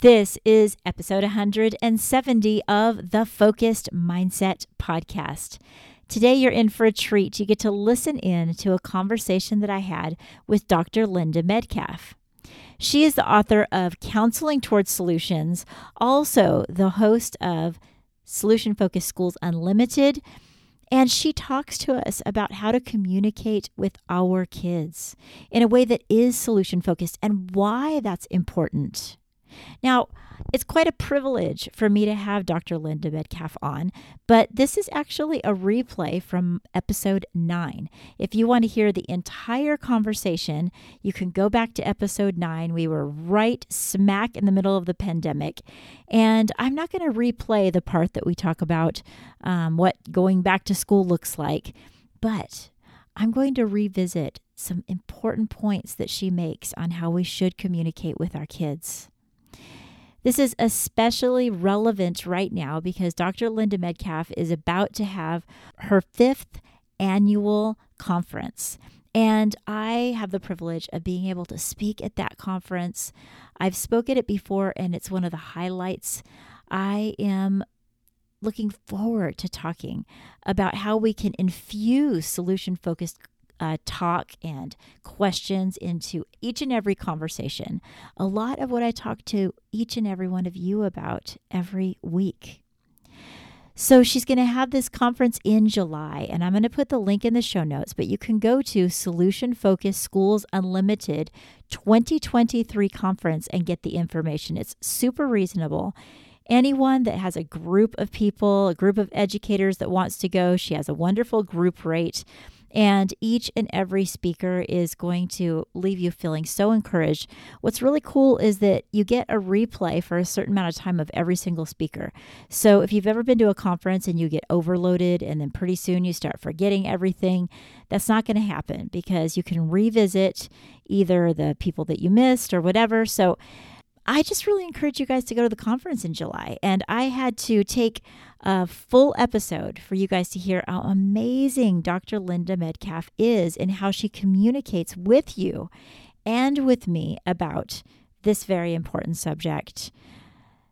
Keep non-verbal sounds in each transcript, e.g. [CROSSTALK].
This is episode 170 of the Focused Mindset Podcast. Today, you're in for a treat. You get to listen in to a conversation that I had with Dr. Linda Metcalf. She is the author of Counseling Towards Solutions, also the host of Solution Focused Schools Unlimited. And she talks to us about how to communicate with our kids in a way that is solution focused and why that's important. Now, it's quite a privilege for me to have Dr. Linda Metcalf on, but this is actually a replay from episode nine. If you want to hear the entire conversation, you can go back to episode nine. We were right smack in the middle of the pandemic, and I'm not going to replay the part that we talk about um, what going back to school looks like, but I'm going to revisit some important points that she makes on how we should communicate with our kids. This is especially relevant right now because Dr. Linda Metcalf is about to have her fifth annual conference. And I have the privilege of being able to speak at that conference. I've spoken at it before, and it's one of the highlights. I am looking forward to talking about how we can infuse solution focused uh, talk and questions into each and every conversation. A lot of what I talk to each and every one of you about every week. So she's going to have this conference in July, and I'm going to put the link in the show notes. But you can go to Solution Focused Schools Unlimited 2023 conference and get the information. It's super reasonable. Anyone that has a group of people, a group of educators that wants to go, she has a wonderful group rate. And each and every speaker is going to leave you feeling so encouraged. What's really cool is that you get a replay for a certain amount of time of every single speaker. So if you've ever been to a conference and you get overloaded and then pretty soon you start forgetting everything, that's not going to happen because you can revisit either the people that you missed or whatever. So I just really encourage you guys to go to the conference in July. And I had to take a full episode for you guys to hear how amazing Dr. Linda Metcalf is and how she communicates with you and with me about this very important subject.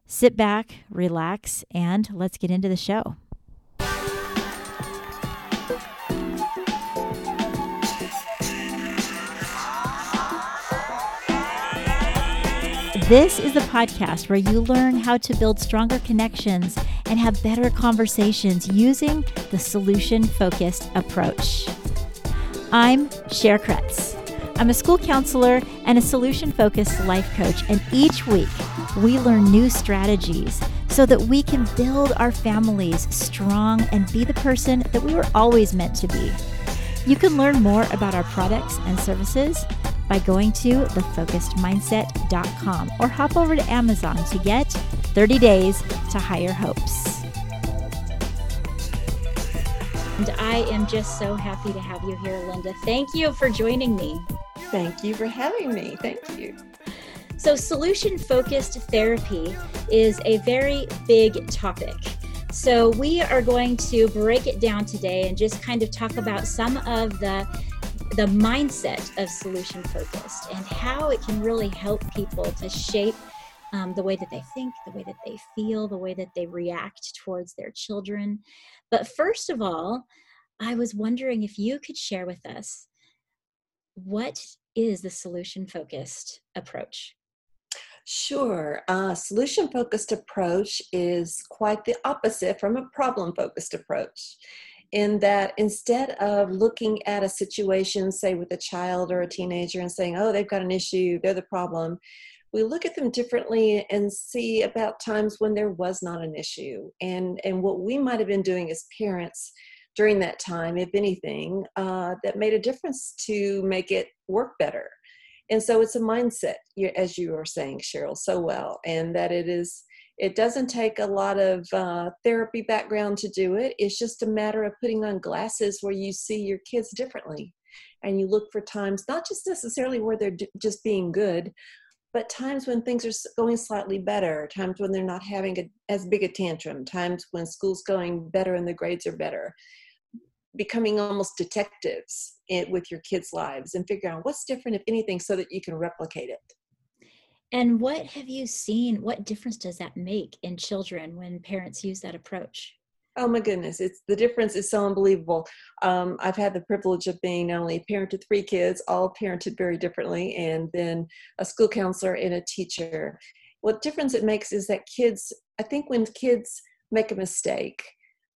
Sit back, relax, and let's get into the show. This is the podcast where you learn how to build stronger connections and have better conversations using the solution focused approach. I'm Cher Kretz. I'm a school counselor and a solution focused life coach, and each week we learn new strategies so that we can build our families strong and be the person that we were always meant to be. You can learn more about our products and services by going to thefocusedmindset.com or hop over to Amazon to get 30 days to higher hopes. And I am just so happy to have you here, Linda. Thank you for joining me. Thank you for having me. Thank you. So, solution focused therapy is a very big topic. So, we are going to break it down today and just kind of talk about some of the the mindset of solution focused and how it can really help people to shape um, the way that they think, the way that they feel, the way that they react towards their children. But first of all, I was wondering if you could share with us what is the solution focused approach? Sure. A solution focused approach is quite the opposite from a problem focused approach in that instead of looking at a situation, say with a child or a teenager, and saying, oh, they've got an issue, they're the problem, we look at them differently and see about times when there was not an issue and, and what we might have been doing as parents during that time, if anything, uh, that made a difference to make it work better. And so it's a mindset, as you are saying, Cheryl, so well, and that it is it doesn't take a lot of uh, therapy background to do it. It's just a matter of putting on glasses where you see your kids differently. And you look for times, not just necessarily where they're d- just being good, but times when things are going slightly better, times when they're not having a, as big a tantrum, times when school's going better and the grades are better. Becoming almost detectives in, with your kids' lives and figuring out what's different, if anything, so that you can replicate it. And what have you seen? What difference does that make in children when parents use that approach? Oh my goodness, it's the difference is so unbelievable. Um, I've had the privilege of being not only a parent to three kids, all parented very differently, and then a school counselor and a teacher. What difference it makes is that kids, I think when kids make a mistake,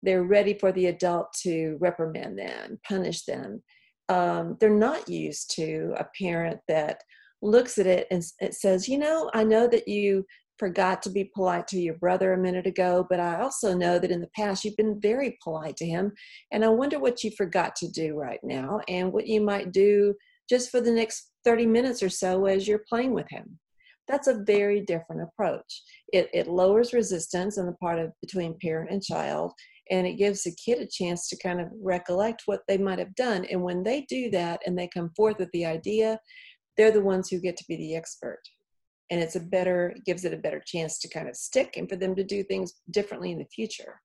they're ready for the adult to reprimand them, punish them. Um, they're not used to a parent that looks at it and it says, you know, I know that you forgot to be polite to your brother a minute ago, but I also know that in the past you've been very polite to him. And I wonder what you forgot to do right now and what you might do just for the next 30 minutes or so as you're playing with him. That's a very different approach. It, it lowers resistance on the part of between parent and child, and it gives the kid a chance to kind of recollect what they might have done. And when they do that and they come forth with the idea, they're the ones who get to be the expert. And it's a better gives it a better chance to kind of stick and for them to do things differently in the future.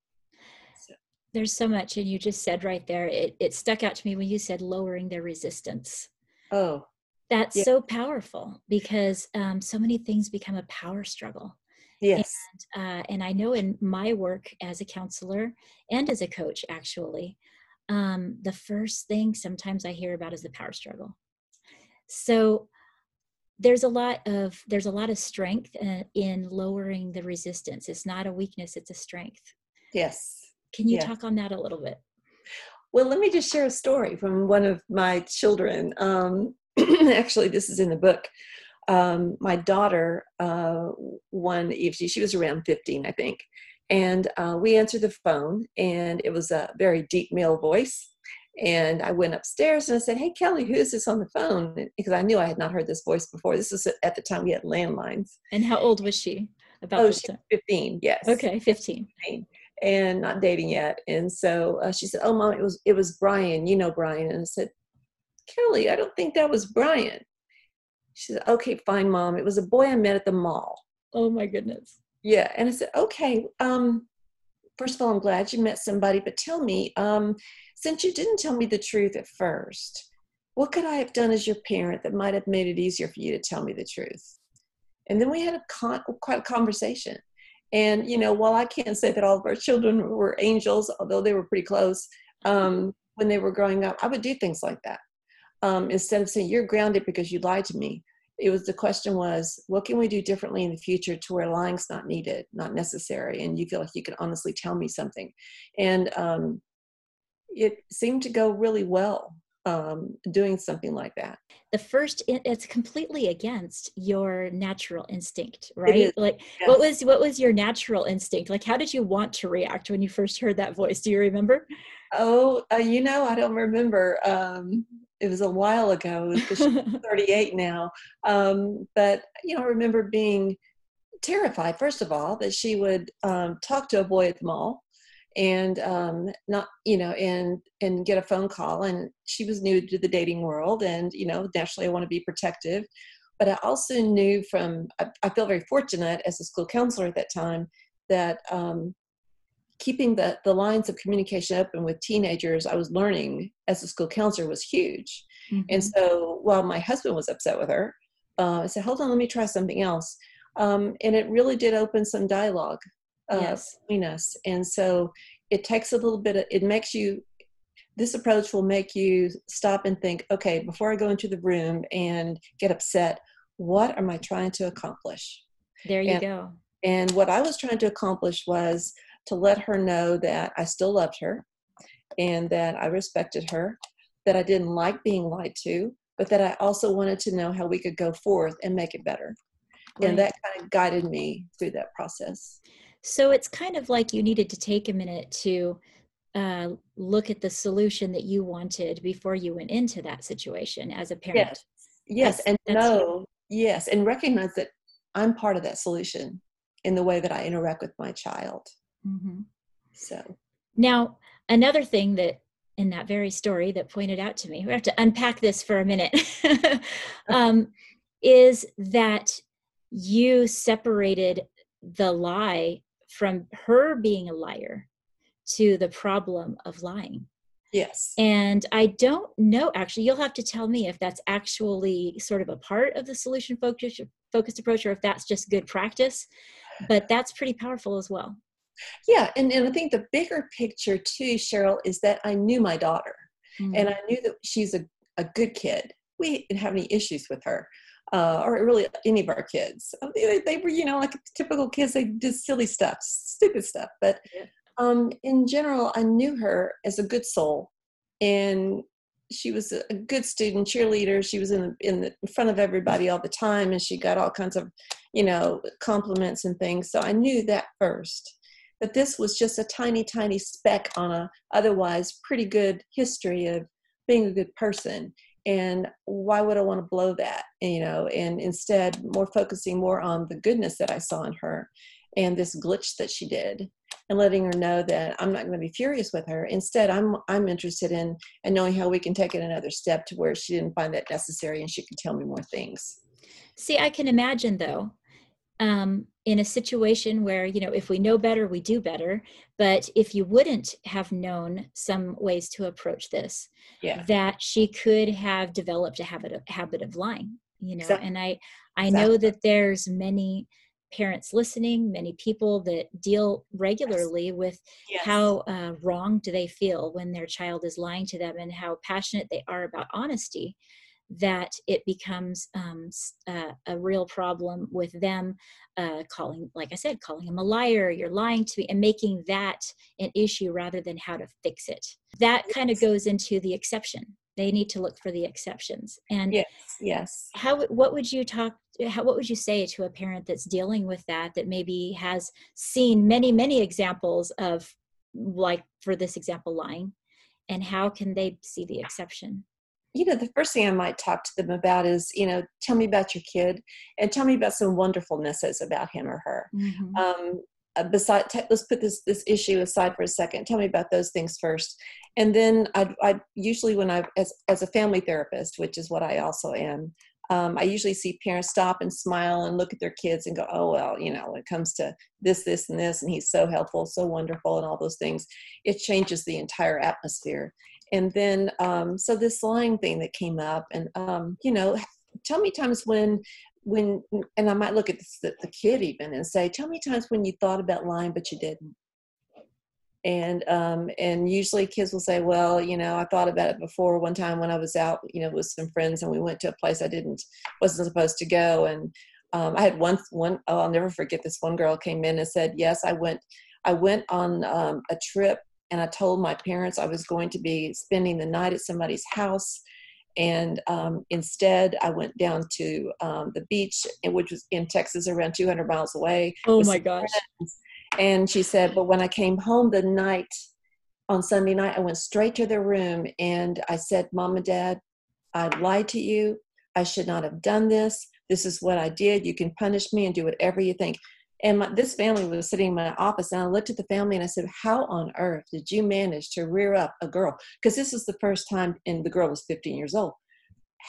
So. there's so much and you just said right there it, it stuck out to me when you said lowering their resistance. Oh. That's yeah. so powerful because um, so many things become a power struggle. Yes. And, uh, and i know in my work as a counselor and as a coach actually um, the first thing sometimes i hear about is the power struggle so there's a lot of there's a lot of strength uh, in lowering the resistance. It's not a weakness it's a strength. Yes. Can you talk on that a little bit? Well let me just share a story from one of my children. Um, [CLEARS THROAT] actually this is in the book. Um, my daughter uh, one evening she was around 15 i think and uh, we answered the phone and it was a very deep male voice and I went upstairs and I said, Hey, Kelly, who is this on the phone? Because I knew I had not heard this voice before. This was at the time we had landlines. And how old was she? About oh, she's 15, yes. Okay, 15. 15. And not dating yet. And so uh, she said, Oh, mom, it was, it was Brian. You know Brian. And I said, Kelly, I don't think that was Brian. She said, Okay, fine, mom. It was a boy I met at the mall. Oh, my goodness. Yeah. And I said, Okay, um, first of all, I'm glad you met somebody, but tell me, um, since you didn't tell me the truth at first, what could I have done as your parent that might have made it easier for you to tell me the truth? And then we had a con- quite a conversation. And, you know, while I can't say that all of our children were angels, although they were pretty close um, when they were growing up, I would do things like that. Um, instead of saying, you're grounded because you lied to me, it was the question was, what can we do differently in the future to where lying's not needed, not necessary, and you feel like you can honestly tell me something. And um, it seemed to go really well um, doing something like that. The first, it's completely against your natural instinct, right? Like, yes. what was what was your natural instinct? Like, how did you want to react when you first heard that voice? Do you remember? Oh, uh, you know, I don't remember. Um, it was a while ago. She's [LAUGHS] 38 now, um, but you know, I remember being terrified. First of all, that she would um, talk to a boy at the mall and um, not you know and and get a phone call and she was new to the dating world and you know naturally i want to be protective. But i also knew from i, I feel very fortunate as a school counselor at that time that um, keeping the, the lines of communication open with teenagers i was learning as a school counselor was huge. Mm-hmm. and so while my husband was upset with her uh, i said hold on let me try something else. Um, and it really did open some dialogue uh, yes. between us. And so it takes a little bit of, it makes you, this approach will make you stop and think, okay, before I go into the room and get upset, what am I trying to accomplish? There you and, go. And what I was trying to accomplish was to let her know that I still loved her and that I respected her, that I didn't like being lied to, but that I also wanted to know how we could go forth and make it better. Right. And that kind of guided me through that process. So it's kind of like you needed to take a minute to uh, look at the solution that you wanted before you went into that situation as a parent. Yes, yes, that's, and that's know, yes, and recognize that I'm part of that solution in the way that I interact with my child. Mm-hmm. So now another thing that in that very story that pointed out to me, we have to unpack this for a minute, [LAUGHS] um, is that you separated the lie from her being a liar to the problem of lying. Yes. And I don't know, actually, you'll have to tell me if that's actually sort of a part of the solution focused focused approach or if that's just good practice but that's pretty powerful as well yeah and, and i think the bigger picture too cheryl is that i knew my daughter mm-hmm. and i knew that she's a, a good kid we didn't have any issues with her uh, or really any of our kids. They, they, were you know like typical kids they did silly stuff stupid stuff but yeah. um, in general i knew her as a good soul and she was a good student cheerleader. She was in the, in the in front of everybody all the time and she got all kinds of you know compliments and things so i knew that first. But this was just a tiny tiny speck on a otherwise pretty good history of being a good person and why would i want to blow that you know and instead more focusing more on the goodness that i saw in her and this glitch that she did and letting her know that I'm not going to be furious with her. Instead, I'm I'm interested in and knowing how we can take it another step to where she didn't find that necessary and she can tell me more things. See, I can imagine though, um, in a situation where you know if we know better, we do better. But if you wouldn't have known some ways to approach this, yeah. that she could have developed a habit of habit of lying. You know, exactly. and I I exactly. know that there's many parents listening, many people that deal regularly yes. with yes. how uh, wrong do they feel when their child is lying to them and how passionate they are about honesty that it becomes um, uh, a real problem with them uh, calling, like I said, calling him a liar, you're lying to me, and making that an issue rather than how to fix it. That kind of goes into the exception. They need to look for the exceptions. And yes yes. how what would you talk how, what would you say to a parent that's dealing with that that maybe has seen many many examples of like for this example lying? And how can they see the exception you know the first thing i might talk to them about is you know tell me about your kid and tell me about some wonderfulnesses about him or her. Mm-hmm. um, uh, beside t- let's put this this issue aside for a second. Tell me about those things first. And then i i usually when i as as a family therapist which is what i also am um, i usually see parents stop and smile and look at their kids and go oh well you know when it comes to this this and this and he's so helpful so wonderful and all those things. It changes the entire atmosphere and then um, so this lying thing that came up and um, you know tell me times when when and i might look at the, the kid even and say tell me times when you thought about lying but you didn't. And um, and usually kids will say well you know i thought about it before one time when i was out you know with some friends and we went to a place i didn't wasn't supposed to go. And um, i had one one oh i'll never forget this one girl came in and said yes i went i went on um, a trip and i told my parents i was going to be spending the night at somebody's house and um, instead i went down to um, the beach which was in texas around 200 miles away oh my gosh. friends. and she said but when i came home the night on sunday night i went straight to their room and i said mom and dad i lied to you. I should not have done this. This is what i did. You can punish me and do whatever you think and my, this family was sitting in my office, and I looked at the family and I said, How on earth did you manage to rear up a girl? Because this is the first time, and the girl was 15 years old.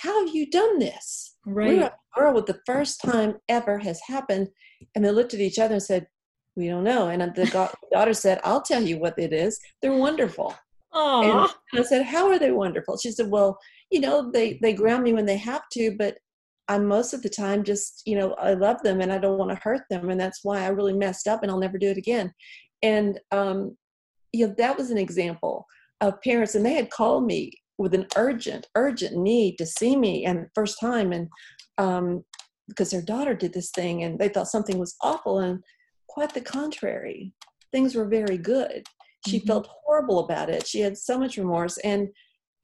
How have you done this? Right. Rear up a girl with the first time ever has happened. And they looked at each other and said, We don't know. And the daughter said, I'll tell you what it is. They're wonderful. Aww. And I said, How are they wonderful? She said, Well, you know, they, they ground me when they have to, but I'm most of the time just, you know, I love them and I don't want to hurt them. And that's why I really messed up and I'll never do it again. And, um, you know, that was an example of parents. And they had called me with an urgent, urgent need to see me and first time. And, um, because their daughter did this thing and they thought something was awful. And quite the contrary, things were very good. She mm-hmm. felt horrible about it. She had so much remorse. And,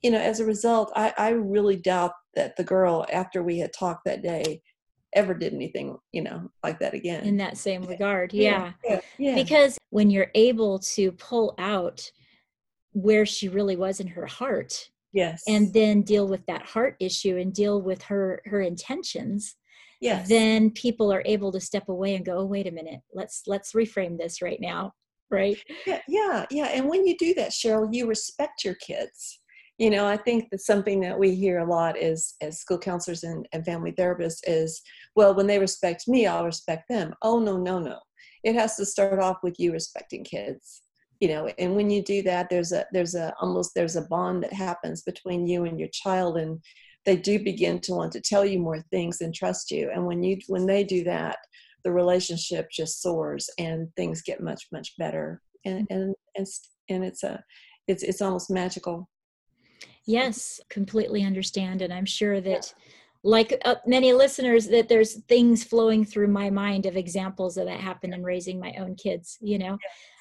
you know, as a result, I, I really doubt that the girl, after we had talked that day, ever did anything, you know, like that again. In that same regard. Yeah. yeah. yeah. Because when you're able to pull out where she really was in her heart. Yes. And then deal with that heart issue and deal with her her intentions. Yes. Then people are able to step away and go, oh, wait a minute, let's let's reframe this right now. Right. Yeah, yeah, yeah. And when you do that, Cheryl, you respect your kids you know i think that something that we hear a lot is as school counselors and, and family therapists is well when they respect me i'll respect them. Oh no no no. It has to start off with you respecting kids you know and when you do that there's a there's a almost there's a bond that happens between you and your child and they do begin to want to tell you more things and trust you and when you when they do that the relationship just soars and things get much much better and Mm-hmm. and and, and it's a it's it's almost magical Yes, completely understand. And I'm sure that, like uh, many listeners, that there's things flowing through my mind of examples of that happen in raising my own kids. You know,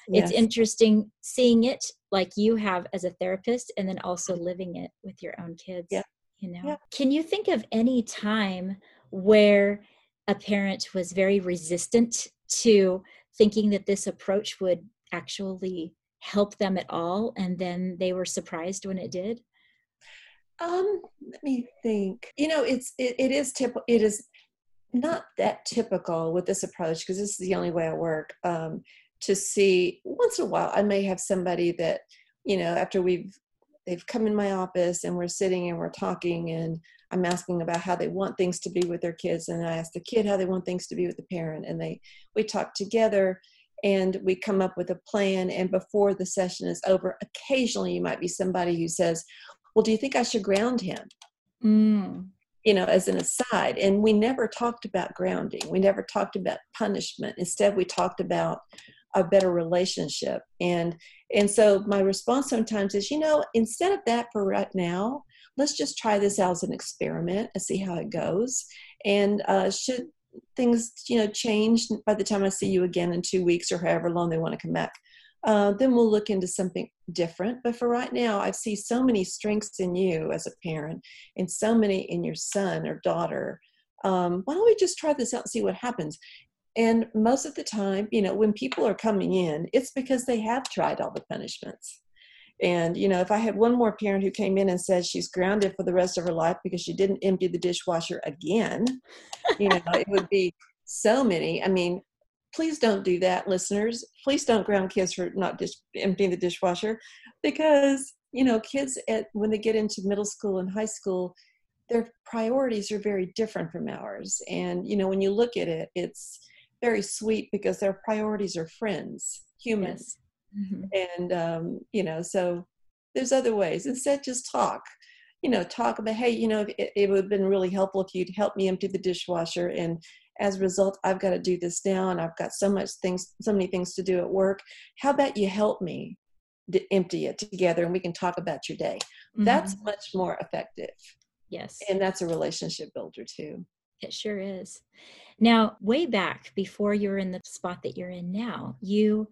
it's interesting seeing it like you have as a therapist and then also living it with your own kids. Yeah. You know, Yeah. can you think of any time where a parent was very resistant to thinking that this approach would actually help them at all and then they were surprised when it did? Um, let me think. You know, it's it, it is tip it is not that typical with this approach because this is the only way I work. Um, to see once in a while, I may have somebody that you know after we've they've come in my office and we're sitting and we're talking and I'm asking about how they want things to be with their kids and I ask the kid how they want things to be with the parent and they we talk together and we come up with a plan and before the session is over occasionally you might be somebody who says well do you think I should ground him Mm. you know, as an aside. And we never talked about grounding. We never talked about punishment. Instead, we talked about a better relationship. And and so my response sometimes is, you know, instead of that for right now, let's just try this out as an experiment and see how it goes. And uh, should things, you know, change by the time I see you again in two weeks or however long they want to come back, uh, then we'll look into something different. But for right now, I see so many strengths in you as a parent and so many in your son or daughter. Um, why don't we just try this out and see what happens? And most of the time, you know, when people are coming in, it's because they have tried all the punishments. And, you know, if I had one more parent who came in and said she's grounded for the rest of her life because she didn't empty the dishwasher again, you know, it would be so many. I mean, please don't do that, listeners. Please don't ground kids for not dish, emptying the dishwasher because, you know, kids at when they get into middle school and high school, their priorities are very different from ours. And, you know, when you look at it, it's very sweet because their priorities are friends, humans. Mhm. And, um, you know, so there's other ways. Instead, just talk. You know, talk about, hey, you know, it, it would have been really helpful if you'd help me empty the dishwasher. And as a result, I've got to do this now, and I've got so much things, so many things to do at work. How about you help me to empty it together, and we can talk about your day. That's Mhm. much more effective, yes. and that's a relationship builder too. It sure is. Now, way back before you're in the spot that you're in now, you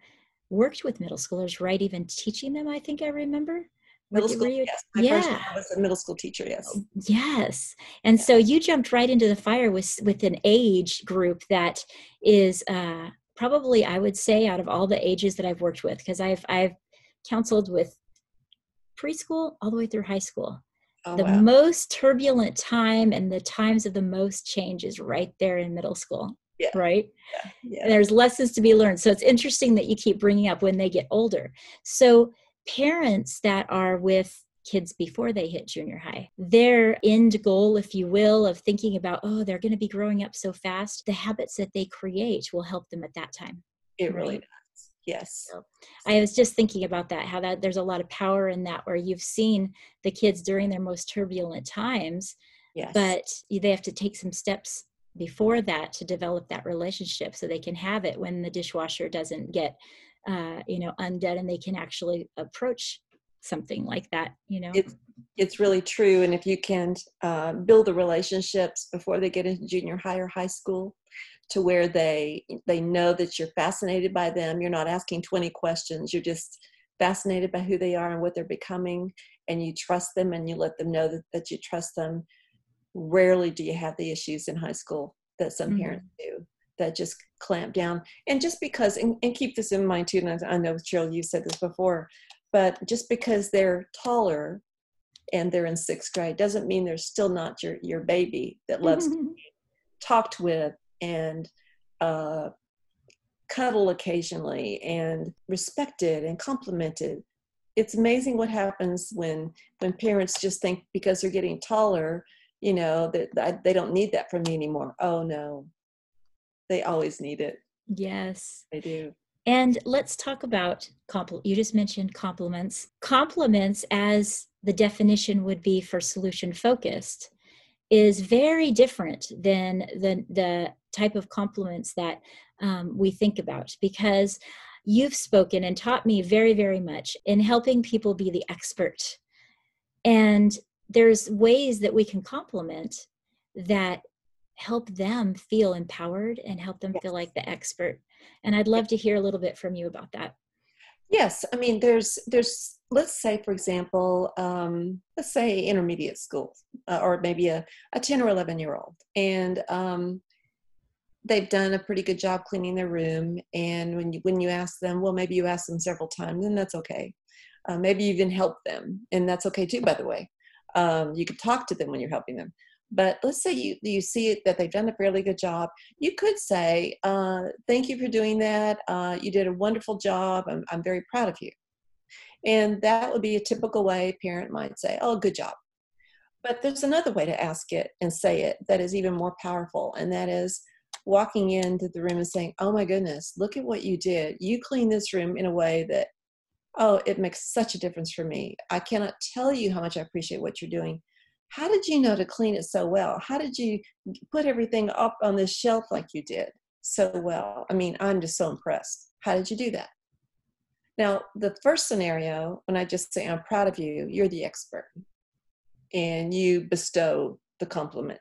worked with middle schoolers, right? Even teaching them, I think I remember. Middle school, you- yes. My first Yeah. job was a middle school teacher. Yes. Yes. And so you jumped right into the fire with with an age group that is uh probably I would say out of all the ages that I've worked with because I've I've counseled with preschool all the way through high school. Oh, the wow. most turbulent time and the times of the most change is right there in middle school. Yeah. Right? yeah. there's lessons to be learned. So it's interesting that you keep bringing up when they get older. So parents that are with kids before they hit junior high, their end goal, if you will, of thinking about, oh, they're going to be growing up so fast, the habits that they create will help them at that time. It really right. does. Yes. I was just thinking about that, how that there's a lot of power in that where you've seen the kids during their most turbulent times, Yes. but they have to take some steps before that to develop that relationship so they can have it when the dishwasher doesn't get uh, you know undead and they can actually approach something like that you know it's it's really true and if you can uh, build the relationships before they get into junior high or high school to where they they know that you're fascinated by them you're not asking 20 questions you're just fascinated by who they are and what they're becoming and you trust them and you let them know that, that you trust them rarely do you have the issues in high school that some Mhm. parents do that just clamp down. And just because and, and keep this in mind too and I, I know cheryl you've said this before but just because they're taller and they're in sixth grade doesn't mean they're still not your your baby that loves to [LAUGHS] be talked with and uh, cuddle occasionally and respected and complimented. It's amazing what happens when when parents just think because they're getting taller you know that, that they don't need that from me anymore. Oh no they always need it. Yes. They do. And let's talk about compl- you just mentioned compliments. Compliments as the definition would be for solution focused is very different than the the type of compliments that um, we think about because you've spoken and taught me very very much in helping people be the expert. And there's ways that we can compliment that help them feel empowered and help them yes. feel like the expert and i'd love to hear a little bit from you about that. Yes i mean there's there's let's say for example um, let's say intermediate school uh, or maybe a, a 10 or 11 year old and um, they've done a pretty good job cleaning their room and when you when you ask them well maybe you ask them several times and that's okay. Uh, maybe you even help them and that's okay too by the way. Um, you can talk to them when you're helping them but let's say you, you see it, that they've done a fairly good job. You could say, uh, Thank you for doing that. Uh, you did a wonderful job. I'm, I'm very proud of you. And that would be a typical way a parent might say, Oh, good job. But there's another way to ask it and say it that is even more powerful, and that is walking into the room and saying, Oh my goodness, look at what you did. You cleaned this room in a way that, oh, it makes such a difference for me. I cannot tell you how much I appreciate what you're doing how did you know to clean it so well? How did you put everything up on this shelf like you did so well? I mean, I'm just so impressed. How did you do that? Now, the first scenario, when I just say, I'm proud of you, you're the expert, and you bestow the compliment.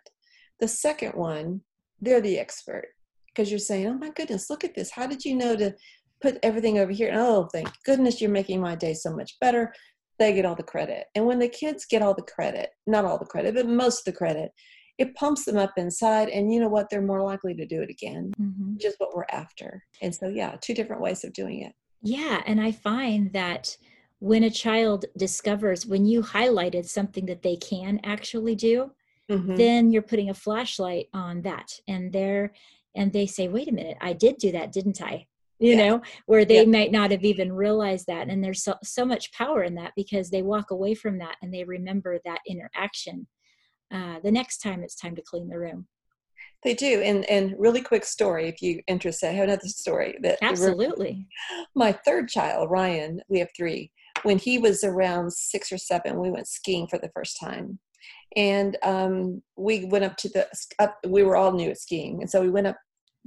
The second one, they're the expert because you're saying, Oh my goodness, look at this. How did you know to put everything over here? Oh, thank goodness you're making my day so much better they get all the credit. And when the kids get all the credit, not all the credit, but most of the credit, it pumps them up inside. And you know what? They're more likely to do it again, mm-hmm. which is what we're after. And so, yeah, two different ways of doing it. Yeah. And I find that when a child discovers, when you highlighted something that they can actually do, mm-hmm. then you're putting a flashlight on that. And they're, and they say, wait a minute, I did do that, didn't I? You yeah. know where they yeah. might not have even realized that and there's so, so much power in that because they walk away from that and they remember that interaction uh, the next time it's time to clean the room they do and and really quick story if you interested i have another story that absolutely my third child ryan we have three when he was around six or seven we went skiing for the first time and um, we went up to the up we were all new at skiing and so we went up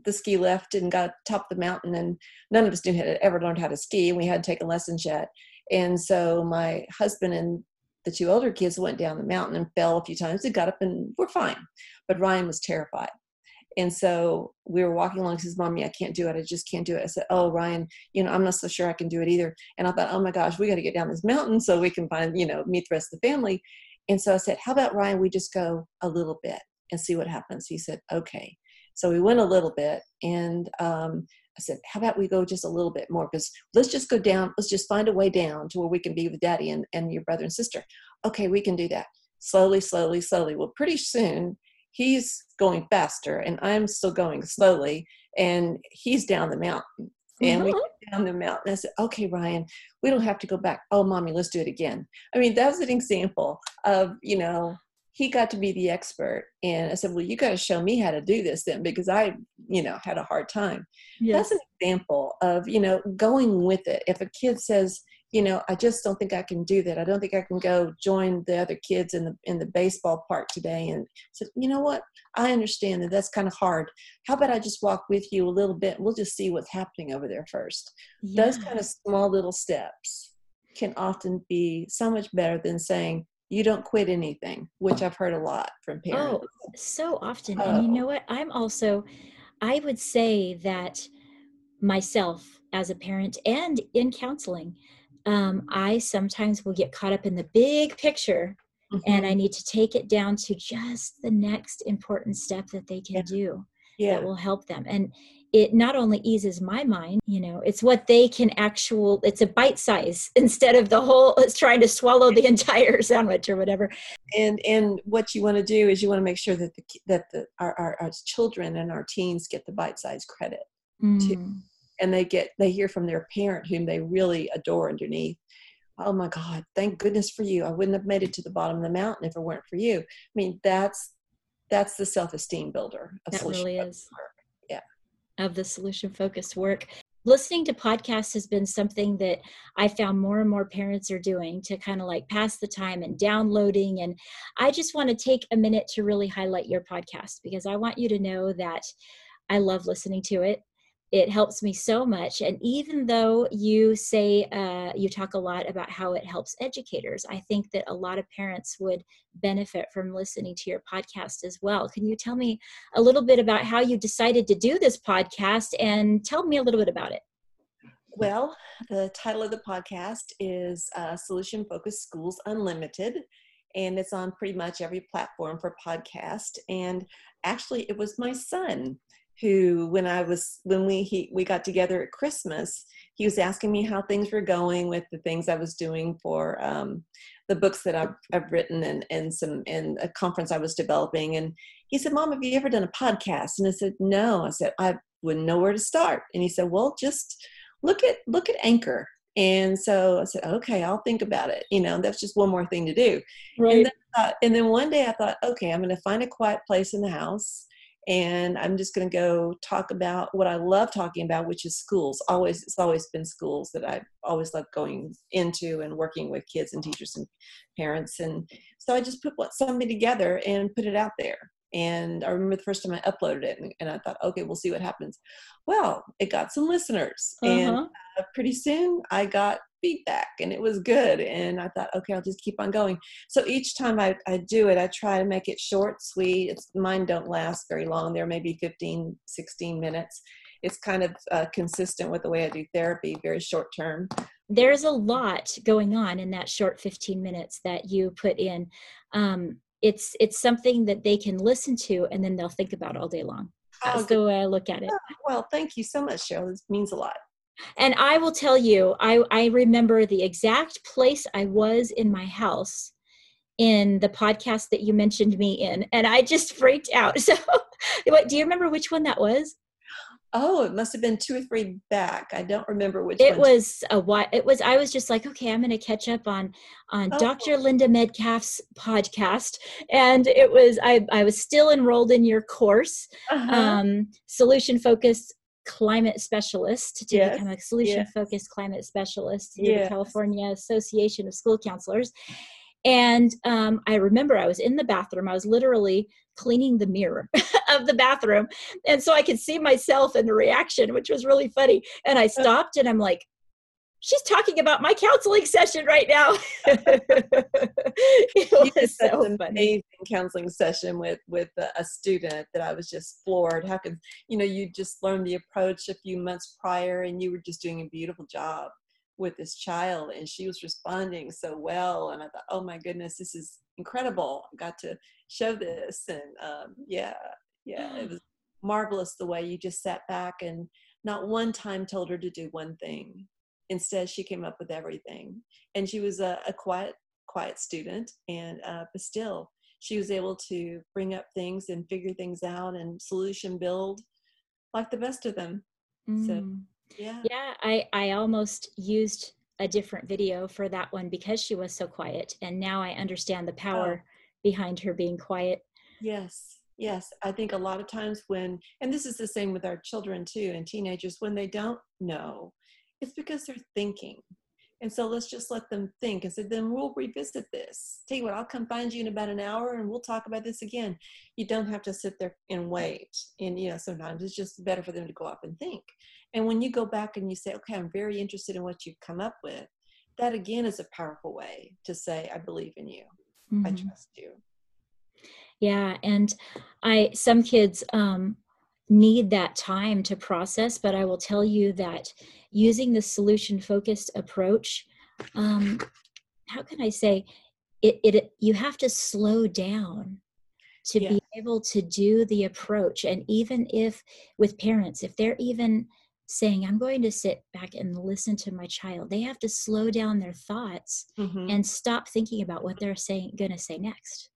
the ski lift and got top of the mountain and none of us knew to ever learned how to ski and we hadn't taken lessons yet and so my husband and the two older kids went down the mountain and fell a few times and got up and were fine but ryan was terrified and so we were walking along. He says, Mommy, I can't do it. I just can't do it. I said, Oh, Ryan, you know, I'm not so sure I can do it either. And I thought, Oh my gosh, we got to get down this mountain so we can find, you know, meet the rest of the family. And so I said, How about Ryan, we just go a little bit and see what happens? He said, Okay. So we went a little bit, and um, I said, "How about we go just a little bit more? Because let's just go down. Let's just find a way down to where we can be with Daddy and, and your brother and sister." Okay, we can do that. Slowly, slowly, slowly. Well, pretty soon he's going faster, and I'm still going slowly, and he's down the mountain. And we mm-hmm. down the mountain. I said, "Okay, Ryan, we don't have to go back. Oh, mommy, let's do it again." I mean, that was an example of you know he got to be the expert and i said well you got to show me how to do this then because i you know had a hard time. Yes. that's an example of you know going with it. If a kid says you know i just don't think i can do that. I don't think i can go join the other kids in the in the baseball park today and said you know what? I understand that that's kind of hard. How about i just walk with you a little bit? We'll just see what's happening over there first. Yeah. those kind of small little steps can often be so much better than saying you don't quit anything, which I've heard a lot from parents. Oh, so often. Oh. And you know what? I'm also, I would say that myself as a parent and in counseling, um, I sometimes will get caught up in the big picture mm-hmm. and I need to take it down to just the next important step that they can yeah. do yeah. that will help them. And it not only eases my mind you know it's what they can actual it's a bite size [LAUGHS] instead of the whole it's trying to swallow the entire [LAUGHS] sandwich or whatever and and what you want to do is you want to make sure that the that the our, our, our children and our teens get the bite size credit mm. too and they get they hear from their parent whom they really adore underneath oh my god thank goodness for you i wouldn't have made it to the bottom of the mountain if it weren't for you i mean that's that's the self-esteem builder of that really is yeah of the solution focused work. listening to podcasts has been something that I found more and more parents are doing to kind of like pass the time and downloading. And I just want to take a minute to really highlight your podcast because I want you to know that I love listening to it it helps me so much. And even though you say uh, you talk a lot about how it helps educators i think that a lot of parents would benefit from listening to your podcast as well. Can you tell me a little bit about how you decided to do this podcast and tell me a little bit about it? Well the title of the podcast is uh, solution focused schools unlimited and it's on pretty much every platform for podcast. And actually it was my son who when i was when we he, we got together at christmas he was asking me how things were going with the things i was doing for um, the books that I've, I've written and, and some and a conference i was developing and he said mom have you ever done a podcast and i said no i said i wouldn't know where to start and he said well just look at look at anchor and so I said, okay, I'll think about it. You know, that's just one more thing to do. Right. And, then, uh, and then one day I thought, okay, I'm going to find a quiet place in the house and I'm just going to go talk about what I love talking about, which is schools. Always, it's always been schools that I've always loved going into and working with kids and teachers and parents. And so I just put what, something together and put it out there. And I remember the first time I uploaded it, and, and I thought, okay, we'll see what happens. Well, it got some listeners, uh-huh. and uh, pretty soon I got feedback and it was good and i thought okay i'll just keep on going. So each time i, I do it i try to make it short sweet it's mine don't last very long they're maybe 15 16 minutes. It's kind of uh, consistent with the way i do therapy very short term. There's a lot going on in that short 15 minutes that you put in. Um, it's it's something that they can listen to and then they'll think about all day long. That's oh, the way i look at it. Oh, well thank you so much cheryl this means a lot and I will tell you, I, I remember the exact place I was in my house in the podcast that you mentioned me in, and I just freaked out. [LAUGHS] So, what do you remember which one that was? Oh, it must have been two or three back. I don't remember which. It one. was a what? It was. I was just like, okay, I'm going to catch up on on oh. Dr. Linda Metcalf's podcast, and it was. I I was still enrolled in your course, uh-huh. um, solution focused climate specialist to yes. become a solution yes. focused climate specialist to yes. the California Association of School Counselors. And um, I remember I was in the bathroom. I was literally cleaning the mirror [LAUGHS] of the bathroom. And so I could see myself and the reaction, which was really funny. And I stopped and I'm like, she's talking about my counseling session right now. [LAUGHS] it was so an funny. amazing counseling session with with a, student that I was just floored. How could you know you just learned the approach a few months prior and you were just doing a beautiful job with this child and she was responding so well and I thought, oh my goodness, this is incredible. I got to show this and um, yeah, yeah, it [GASPS] was marvelous the way you just sat back and not one time told her to do one thing instead she came up with everything. And she was a, a quiet quiet student and uh, but still she was able to bring up things and figure things out and solution build like the best of them. Mm. so yeah. Yeah i i almost used a different video for that one because she was so quiet and now i understand the power oh. behind her being quiet. Yes yes. I think a lot of times when and this is the same with our children too and teenagers when they don't know it's because they're thinking. And so let's just let them think and say, then we'll revisit this. Tell you what, I'll come find you in about an hour and we'll talk about this again. You don't have to sit there and wait. And, you know, sometimes it's just better for them to go up and think. And when you go back and you say, okay, I'm very interested in what you've come up with, that again is a powerful way to say, I believe in you. Mm-hmm. I trust you. Yeah. And I, some kids, um, need that time to process but i will tell you that using the solution focused approach um, how can i say it, it you have to slow down to yeah. be able to do the approach and even if with parents if they're even saying i'm going to sit back and listen to my child they have to slow down their thoughts mm-hmm. and stop thinking about what they're saying going to say next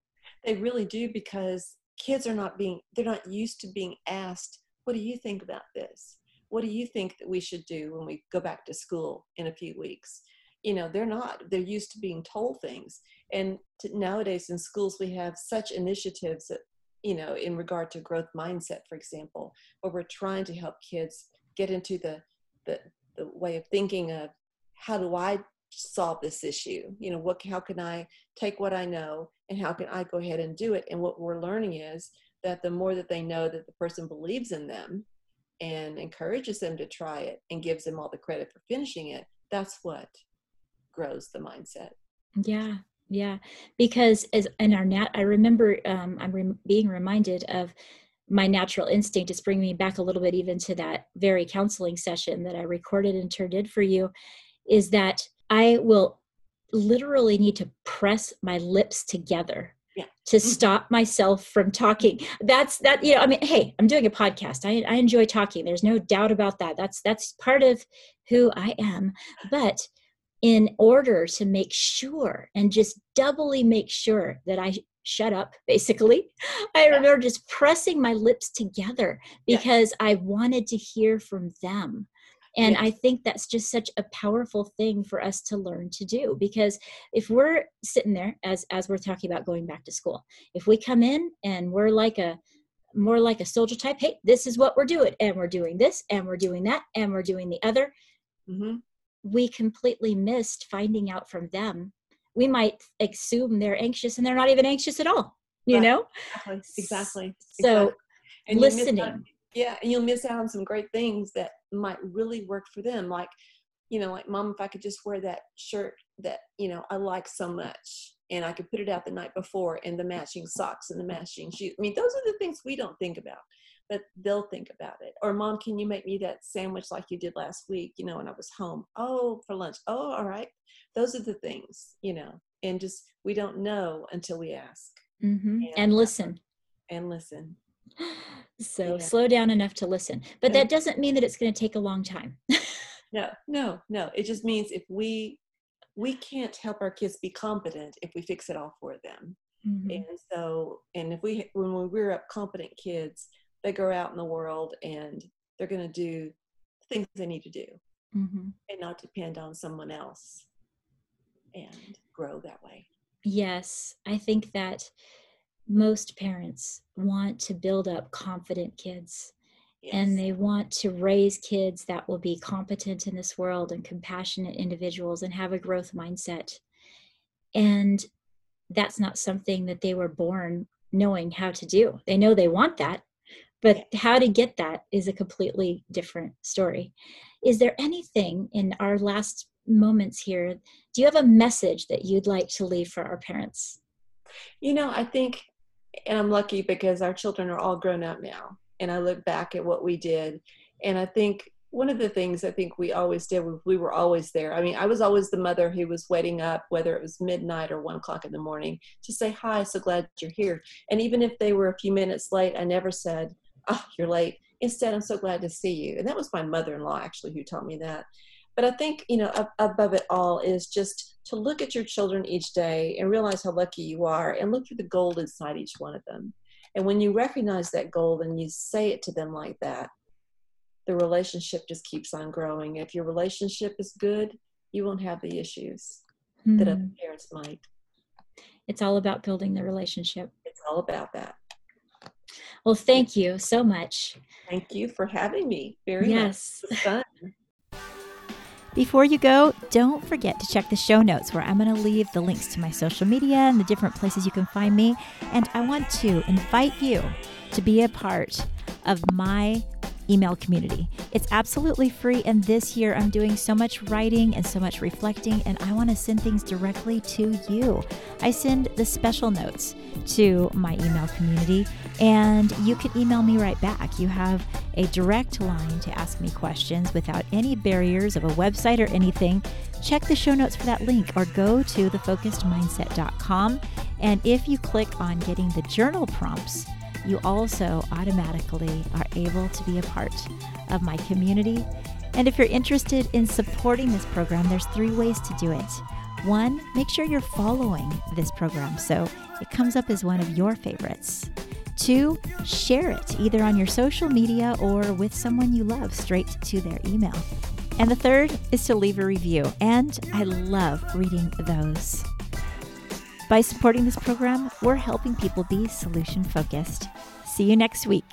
they really do because kids are not being they're not used to being asked what do you think about this? What do you think that we should do when we go back to school in a few weeks? You know they're not they're used to being told things. And to, nowadays in schools we have such initiatives that you know in regard to growth mindset for example where we're trying to help kids get into the the the way of thinking of how do I solve this issue? You know, what how can I take what I know and how can I go ahead and do it? And what we're learning is that the more that they know that the person believes in them and encourages them to try it and gives them all the credit for finishing it, that's what grows the mindset. Yeah, yeah. Because as in our nat, I remember um, I'm re- being reminded of my natural instinct. is bringing me back a little bit even to that very counseling session that I recorded and turned in for you. Is that I will literally need to press my lips together yeah. to mm-hmm. stop myself from talking that's that you know i mean hey i'm doing a podcast I, I enjoy talking there's no doubt about that that's that's part of who i am but in order to make sure and just doubly make sure that I shut up, basically, I remember just pressing my lips together because yeah. I wanted to hear from them. And yeah. I think that's just such a powerful thing for us to learn to do because if we're sitting there as as we're talking about going back to school, if we come in and we're like a more like a soldier type, hey, this is what we're doing, and we're doing this, and we're doing that, and we're doing the other. Mm-hmm we completely missed finding out from them. We might assume they're anxious and they're not even anxious at all, you right. know? Exactly. Exactly. So exactly. listening. yeah. And you'll miss out on some great things that might really work for them. Like, you know, like, mom, if I could just wear that shirt that, you know, I like so much and I could put it out the night before and the matching socks and the matching shoes. I mean, those are the things we don't think about but they'll think about it. Or, mom, can you make me that sandwich like you did last week, you know, when I was home? Oh, for lunch. Oh, all right. Those are the things, you know, and just we don't know until we ask. Mm-hmm. And, and, listen. And listen. So yeah. slow down enough to listen. But that doesn't mean that it's going to take a long time. [LAUGHS] no, no, no. It just means if we we can't help our kids be competent if we fix it all for them. Mm-hmm. And so, and if we, when we rear up competent kids, they go out in the world and they're going to do things they need to do mm-hmm. and not depend on someone else and grow that way. Yes, I think that most parents want to build up confident kids. Yes. And they want to raise kids that will be competent in this world and compassionate individuals and have a growth mindset. And that's not something that they were born knowing how to do. They know they want that, but how to get that is a completely different story. Is there anything in our last moments here? Do you have a message that you'd like to leave for our parents? You know, I think, and I'm lucky because our children are all grown up now. And I look back at what we did. And I think one of the things I think we always did was we were always there. I mean, I was always the mother who was waiting up, whether it was midnight or one o'clock in the morning, to say, Hi, so glad you're here. And even if they were a few minutes late, I never said, oh, you're late. Instead, I'm so glad to see you. And that was my mother in law, actually, who taught me that. But I think, you know, up, above it all is just to look at your children each day and realize how lucky you are and look for the gold inside each one of them. And when you recognize that gold and you say it to them like that, the relationship just keeps on growing. If your relationship is good, you won't have the issues mm. that other hmm. parents might. It's all about building the relationship. It's all about that. Well, thank you so much. Thank you for having me. Very yes. fun. Before you go, don't forget to check the show notes where I'm going to leave the links to my social media and the different places you can find me. And I want to invite you to be a part of my email community. It's absolutely free, and this year I'm doing so much writing and so much reflecting, and I want to send things directly to you. I send the special notes to my email community, and you can email me right back. You have a direct line to ask me questions without any barriers of a website or anything. Check the show notes for that link or go to thefocusedmindset.com. And if you click on getting the journal prompts, you also automatically are able to be a part of my community. And if you're interested in supporting this program, there's three ways to do it. One, make sure you're following this program so it comes up as one of your favorites. Two, share it either on your social media or with someone you love straight to their email. And the third is to leave a review, and I love reading those. By supporting this program, we're helping people be solution focused. See you next week.